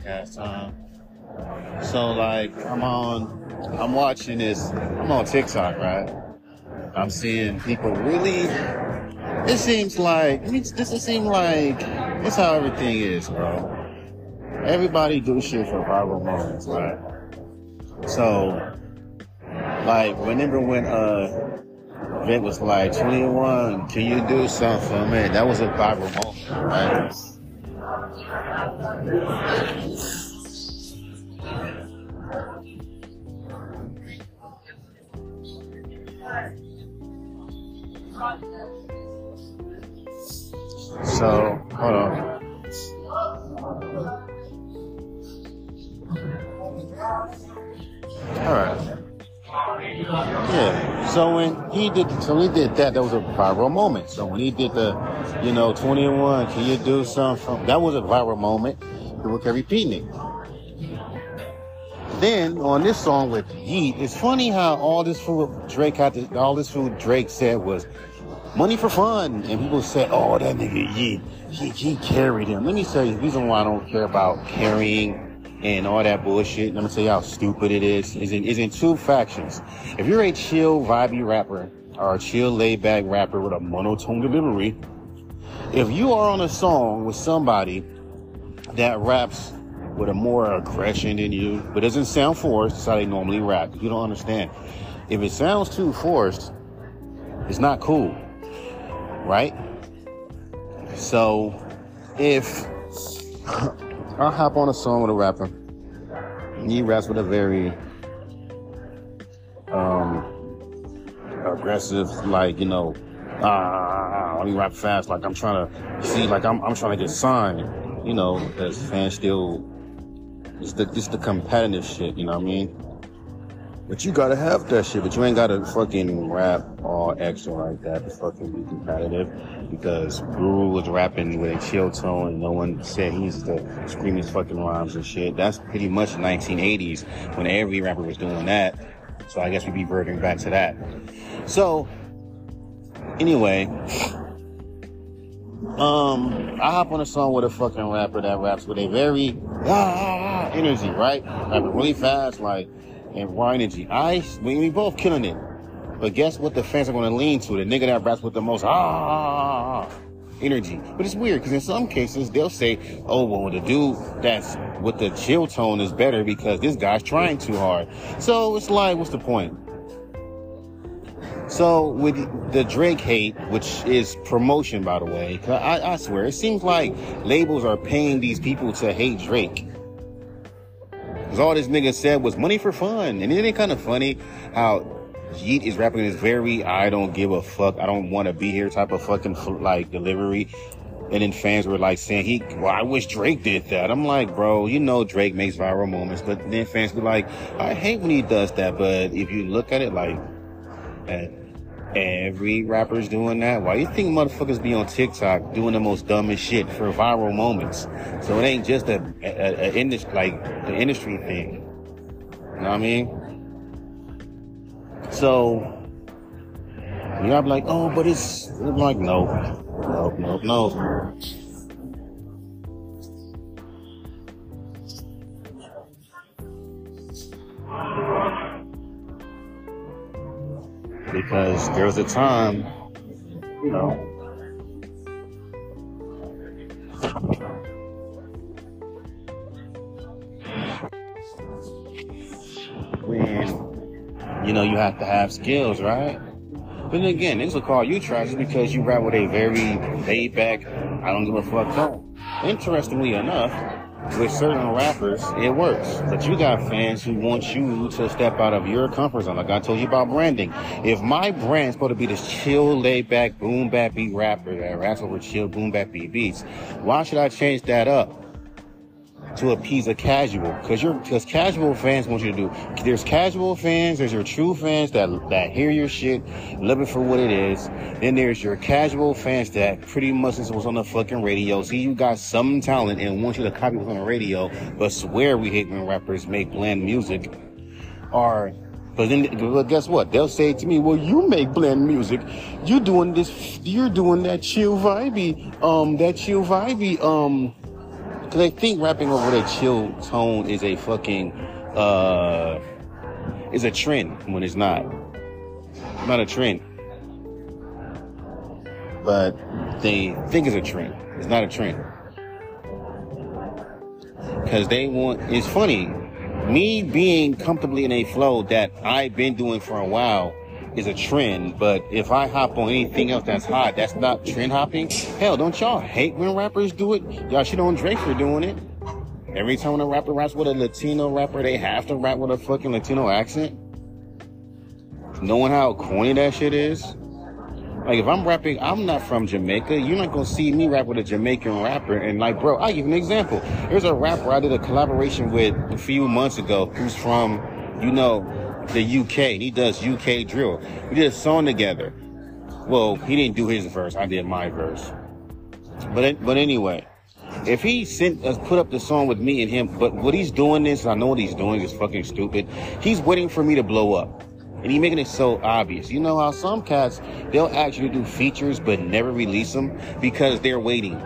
podcast time. So like I'm on I'm watching this I'm on TikTok, right? I'm seeing people really it seems like I mean it seems like it's how everything is, bro. Everybody do shit for viral moments, right? So like whenever when uh Vic was like 21, can you do something for me? That was a viral moment, right? So, hold on. All right. Yeah. So when he did, so he did that, that was a viral moment. So when he did the, you know, 21, can you do something? That was a viral moment. People kept repeating it. Then on this song with Yeat, it's funny how all this food Drake had to, all this food Drake said was money for fun, and people said, "Oh, that nigga Yeat, he he carried him." Let me tell you the reason why I don't care about carrying and all that bullshit. I'm gonna tell you how stupid it is. Is in, is in two factions. If you're a chill, vibey rapper or a chill, laid back rapper with a monotone delivery, if you are on a song with somebody that raps with a more aggression than you, but doesn't sound forced, that's how they normally rap. You don't understand. If it sounds too forced, it's not cool, right? So, if I'll hop on a song with a rapper. He raps with a very um, aggressive, like you know, ah, let me rap fast, like I'm trying to see, like I'm I'm trying to get signed, you know, as fans still, it's the it's the competitive shit, you know what I mean? But you gotta have that shit, but you ain't gotta fucking rap all extra like that to fucking be competitive. Because Guru was rapping with a chill tone and no one said he needs to scream his fucking rhymes and shit. That's pretty much 1980s when every rapper was doing that. So I guess be reverting back to that. So, anyway, um, I hop on a song with a fucking rapper that raps with a very ah energy, right? Rapping really fast, like and raw energy. I, we, we both killing it. But guess what the fans are going to lean to? The nigga that raps with the most ah, energy. But it's weird because in some cases they'll say, oh, well, the dude that's with the chill tone is better because this guy's trying too hard. So it's like, what's the point? So with the Drake hate, which is promotion, by the way, I, I swear, it seems like labels are paying these people to hate Drake. Cause all this nigga said was money for fun. And isn't it kind of funny how Yeat is rapping this very I don't give a fuck, I don't want to be here type of fucking like delivery. And then fans were like saying he, well, I wish Drake did that. I'm like, bro, you know Drake makes viral moments, but then fans be like, I hate when he does that. But if you look at it like, at Every rapper's doing that. Why you think motherfuckers be on TikTok doing the most dumbest shit for viral moments? So it ain't just a, a, a industry like the industry thing. You know what I mean? So you know, I'm like, oh, but it's like, no, no, no, no. Because there was a time, you know, when you know you have to have skills, right? But then again, this will call you trash because you rap with a very laid back, I don't give a fuck tone. Interestingly enough, with certain rappers, it works. But you got fans who want you to step out of your comfort zone. Like I told you about branding. If my brand's supposed to be this chill, laid back, boom bap beat rapper that raps over chill, boom bap beat beats, why should I change that up? To appease a casual because you're because casual fans want you to do there's casual fans there's your true fans that that hear your shit love it for what it is then there's your casual fans that pretty much is what's on the fucking radio see you got some talent and want you to copy what's on the radio but swear we hate when rappers make bland music or but then, but guess what? They'll say to me, "Well, you make blend music. You're doing this. You're doing that chill vibey, um, that chill vibey, um, Cause they think rapping over a chill tone is a fucking, uh, is a trend when it's not. Not a trend. But they think it's a trend. It's not a trend. Cause they want, it's funny. Me being comfortably in a flow that I've been doing for a while is a trend, but if I hop on anything else that's hot, that's not trend hopping. Hell, don't y'all hate when rappers do it? Y'all shit on Drake for doing it. Every time a rapper raps with a Latino rapper, they have to rap with a fucking Latino accent. Knowing how corny that shit is. Like if I'm rapping, I'm not from Jamaica. You're not gonna see me rap with a Jamaican rapper. And like, bro, I'll give an example. There's a rapper I did a collaboration with a few months ago who's from, you know, the UK. He does UK drill. We did a song together. Well, he didn't do his verse. I did my verse. But but anyway, if he sent us put up the song with me and him, but what he's doing this, I know what he's doing is fucking stupid. He's waiting for me to blow up. And he's making it so obvious. You know how some cats, they'll actually do features but never release them because they're waiting.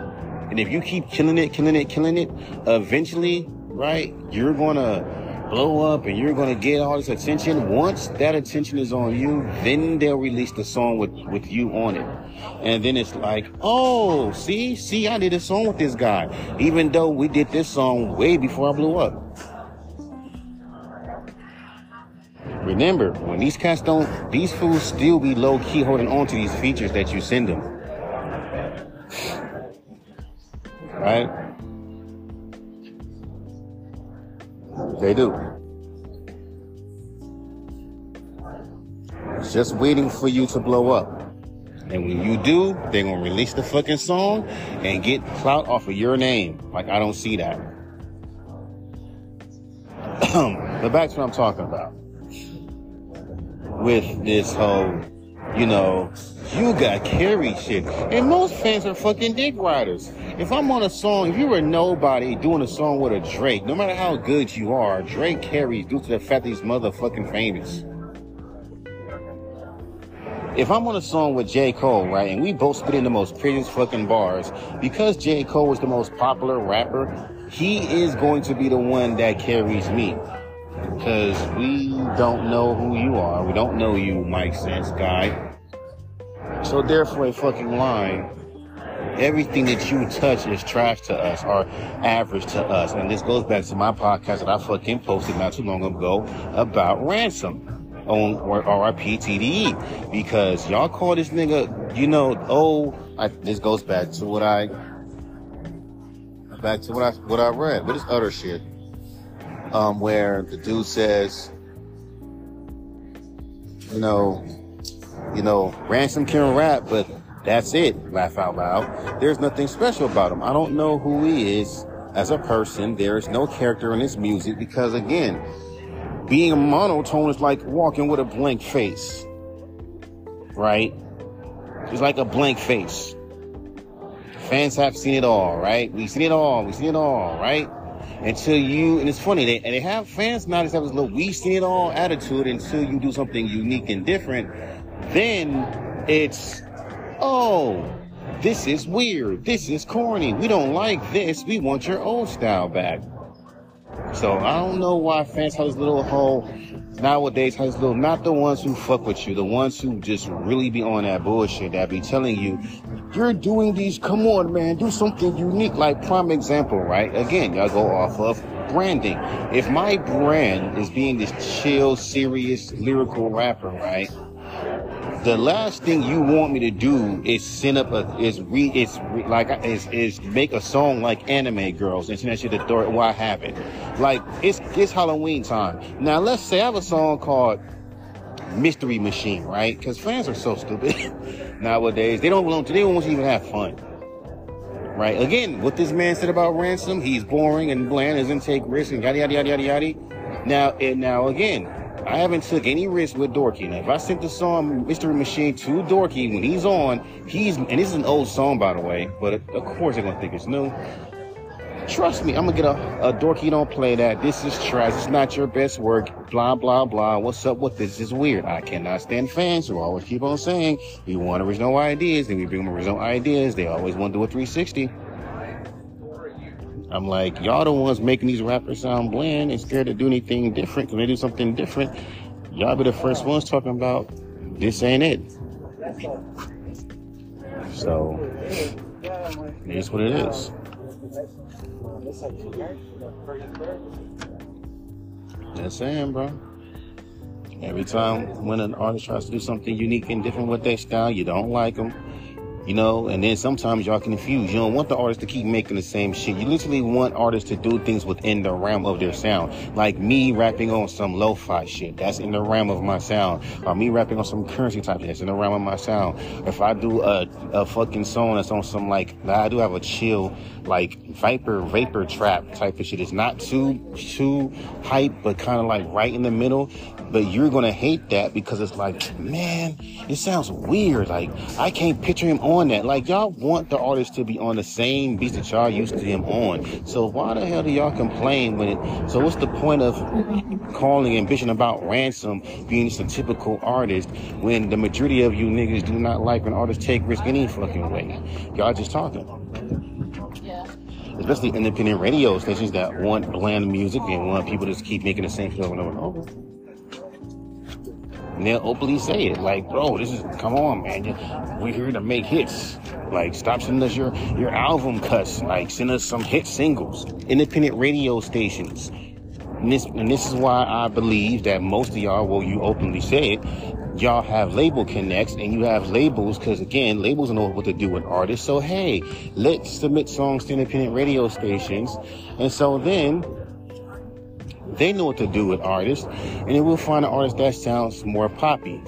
And if you keep killing it, killing it, killing it, eventually, right, you're gonna blow up and you're going to get all this attention. Once that attention is on you, then they'll release the song with, with you on it. And then it's like, oh, see, see, I did a song with this guy, even though we did this song way before I blew up. Remember, when these cats don't, these fools still be low key holding on to these features that you send them. Right? They do. It's just waiting for you to blow up. And when you do, they're gonna release the fucking song and get clout off of your name. Like I don't see that. but back to what I'm talking about. With this whole, you know, you got carry shit. And most fans are fucking dick riders. If I'm on a song, if you were nobody doing a song with a Drake, no matter how good you are, Drake carries due to the fact that he's motherfucking famous. If I'm on a song with J. Cole, right, and we both spit in the most prettiest fucking bars, because J. Cole is the most popular rapper, he is going to be the one that carries me. Because we don't know who you are. We don't know you, Mike Sense guy. So therefore, a fucking line, everything that you touch is trash to us or average to us. And this goes back to my podcast that I fucking posted not too long ago about ransom on RIPTDE because y'all call this nigga, you know, oh, I, this goes back to what I, back to what I, what I read. What is other shit? Um, where the dude says, you know, you know, Ransom can rap, but that's it. Laugh out loud. There's nothing special about him. I don't know who he is as a person. There's no character in his music because again, being a monotone is like walking with a blank face. Right? It's like a blank face. Fans have seen it all, right? We've seen it all. We've seen it all, right? Until you, and it's funny, they, and they have fans now that have this little we've seen it all attitude until you do something unique and different then it's, oh, this is weird. This is corny. We don't like this. We want your old style back. So I don't know why fans have this little hole nowadays has little not the ones who fuck with you, the ones who just really be on that bullshit that be telling you, you're doing these, come on man, do something unique. Like prime example, right? Again, y'all go off of branding. If my brand is being this chill, serious, lyrical rapper, right? The last thing you want me to do is send up a is re is re, like is is make a song like anime girls and send that shit to it why have it? Like it's it's halloween time. Now let's say i have a song called mystery machine right? Because fans are so stupid nowadays. They don't want to they don't want to even have fun right? Again what this man said about ransom he's boring and bland doesn't take risks and yada yada yada yada yada. Now and now again I haven't took any risk with Dorky. Now, if I sent the song Mystery Machine to Dorky when he's on, he's and this is an old song by the way, but of course they're gonna think it's new. Trust me, I'm gonna get a, a Dorky don't play that. This is trash. It's not your best work. Blah blah blah. What's up with this? Is weird. I cannot stand fans who always keep on saying we want original ideas, then we bring them original ideas. They always want to do a 360. I'm like, y'all the ones making these rappers sound bland and scared to do anything different. When they do something different, y'all be the first ones talking about this ain't it. So, it is what it is. That's saying, bro. Every time when an artist tries to do something unique and different with their style, you don't like them you know, and then sometimes y'all confuse You don't want the artist to keep making the same shit. You literally want artists to do things within the realm of their sound. Like me rapping on some lo-fi shit, that's in the realm of my sound. Or me rapping on some currency type shit, that's in the realm of my sound. If I do a, a fucking song that's on some like, I do have a chill, like Viper, Vapor Trap type of shit. It's not too, too hype, but kind of like right in the middle but you're gonna hate that because it's like, man, it sounds weird. Like I can't picture him on that. Like y'all want the artist to be on the same beats that y'all used to him on. So why the hell do y'all complain when it? So what's the point of calling and bitching about ransom being just a typical artist when the majority of you niggas do not like when artists take risk any fucking way? Y'all just talking especially independent radio stations that want bland music and want people to just keep making the same shit over and over and over. And they'll openly say it, like, bro, this is, come on, man. We're here to make hits. Like, stop sending us your, your album cuts. Like, send us some hit singles. Independent radio stations. And this, and this is why I believe that most of y'all, well, you openly say it, y'all have label connects and you have labels because again labels know what to do with artists so hey let's submit songs to independent radio stations and so then they know what to do with artists, and then we'll find an artist that sounds more poppy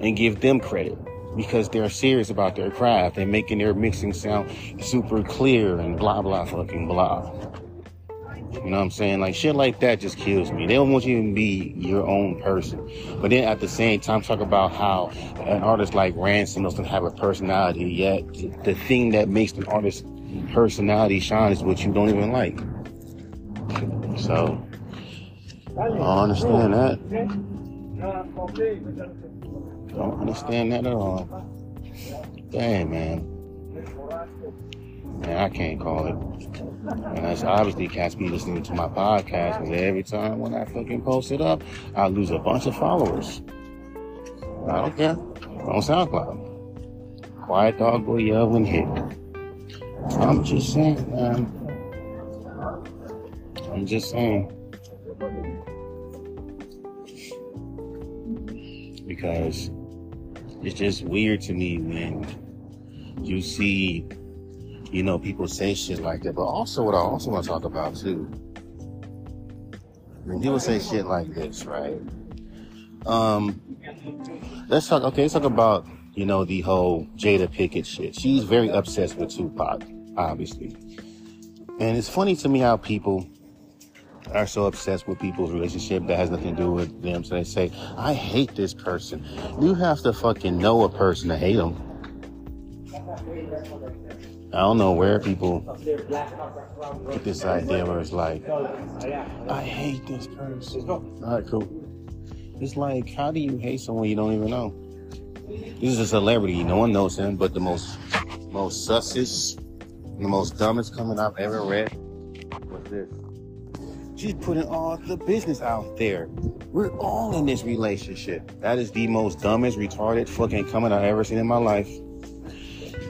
and give them credit because they're serious about their craft and making their mixing sound super clear and blah blah fucking blah. You know what I'm saying? Like shit like that just kills me. They don't want you to be your own person. But then at the same time talk about how an artist like Ransom doesn't have a personality yet. The thing that makes an artist's personality shine is what you don't even like. So I understand that. Don't understand that at all. Dang, man. Man, I can't call it. And that's obviously cats be listening to my podcast because every time when I fucking post it up, I lose a bunch of followers. I don't care. On SoundCloud. Quiet Dog Boy Yell and Hit. I'm just saying, man. I'm just saying. Because it's just weird to me when you see, you know, people say shit like that. But also, what I also want to talk about too, when people say shit like this, right? Um, let's talk. Okay, let's talk about you know the whole Jada Pinkett shit. She's very obsessed with Tupac, obviously, and it's funny to me how people are so obsessed with people's relationship that has nothing to do with them. So they say, I hate this person. You have to fucking know a person to hate them. I don't know where people get this idea where it's like, I hate this person. All right, cool. It's like, how do you hate someone you don't even know? This is a celebrity. No one knows him, but the most, most sussest, the most dumbest comment I've ever read was this. She's putting all the business out there. We're all in this relationship. That is the most dumbest, retarded fucking comment I've ever seen in my life.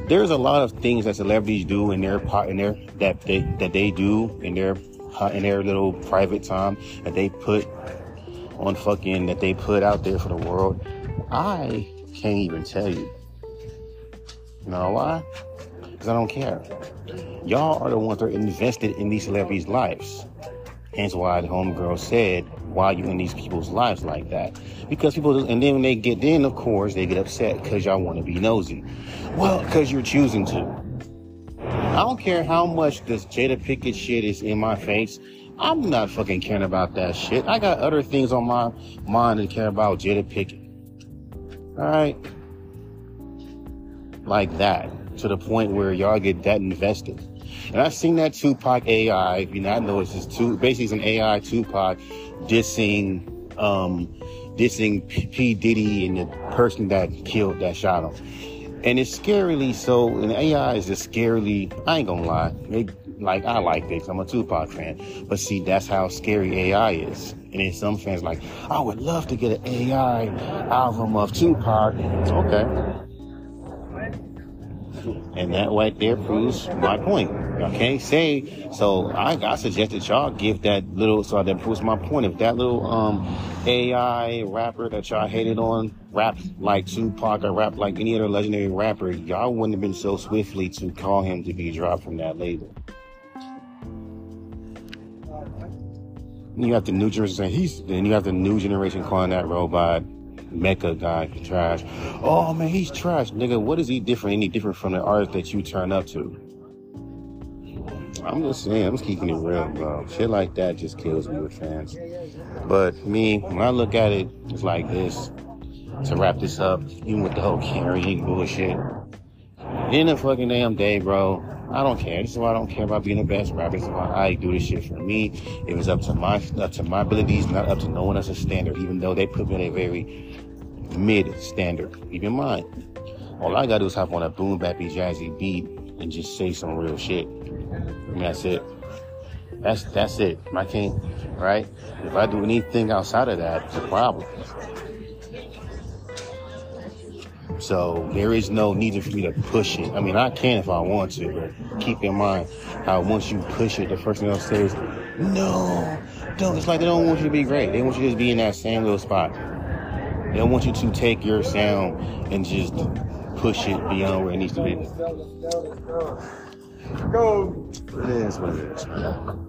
There's a lot of things that celebrities do in their part in their that they that they do in their uh, in their little private time that they put on fucking that they put out there for the world. I can't even tell you. You know why? Because I don't care. Y'all are the ones that are invested in these celebrities' lives. Hence why the homegirl said, why you in these people's lives like that? Because people, and then when they get in, of course, they get upset because y'all want to be nosy. Well, because you're choosing to. I don't care how much this Jada Pinkett shit is in my face. I'm not fucking caring about that shit. I got other things on my mind to care about Jada Pinkett. Alright? Like that. To the point where y'all get that invested. And I've seen that Tupac AI. If you not know, it's just two, basically it's an AI Tupac dissing, um, dissing P. Diddy and the person that killed, that shot him. And it's scarily so, and AI is just scarily, I ain't gonna lie. They, like I like it 'cause I'm a Tupac fan. But see, that's how scary AI is. And then some fans like, I would love to get an AI album of Tupac. Okay. And that right there proves my point. Can't say so. I, I suggest that y'all give that little so that proves my point. If that little um AI rapper that y'all hated on rap like Tupac or rap like any other legendary rapper, y'all wouldn't have been so swiftly to call him to be dropped from that label. You have the new generation he's then you have the new generation calling that robot Meka guy trash. Oh man, he's trash, nigga. What is he different? Any different from the artist that you turn up to? I'm just saying, I'm just keeping it real, bro. Shit like that just kills me with fans. But me, when I look at it, it's like this. To wrap this up, even with the whole carrying bullshit. In the fucking damn day, bro. I don't care. This is why I don't care about being the best rapper. This is why I do this shit for me. It was up to my up to my abilities, not up to no one else's standard. Even though they put me in a very mid standard. Keep in mind, All I gotta do is hop on a boom bappy jazzy beat and just say some real shit. And that's it. That's that's it. I can't right? If I do anything outside of that, it's a problem. So there is no need for me to push it. I mean, I can if I want to, but keep in mind how once you push it, the first thing they'll say is, no, don't. It's like they don't want you to be great. They want you to just be in that same little spot. They don't want you to take your sound and just push it beyond where it needs to be. Go. It is what it is, man.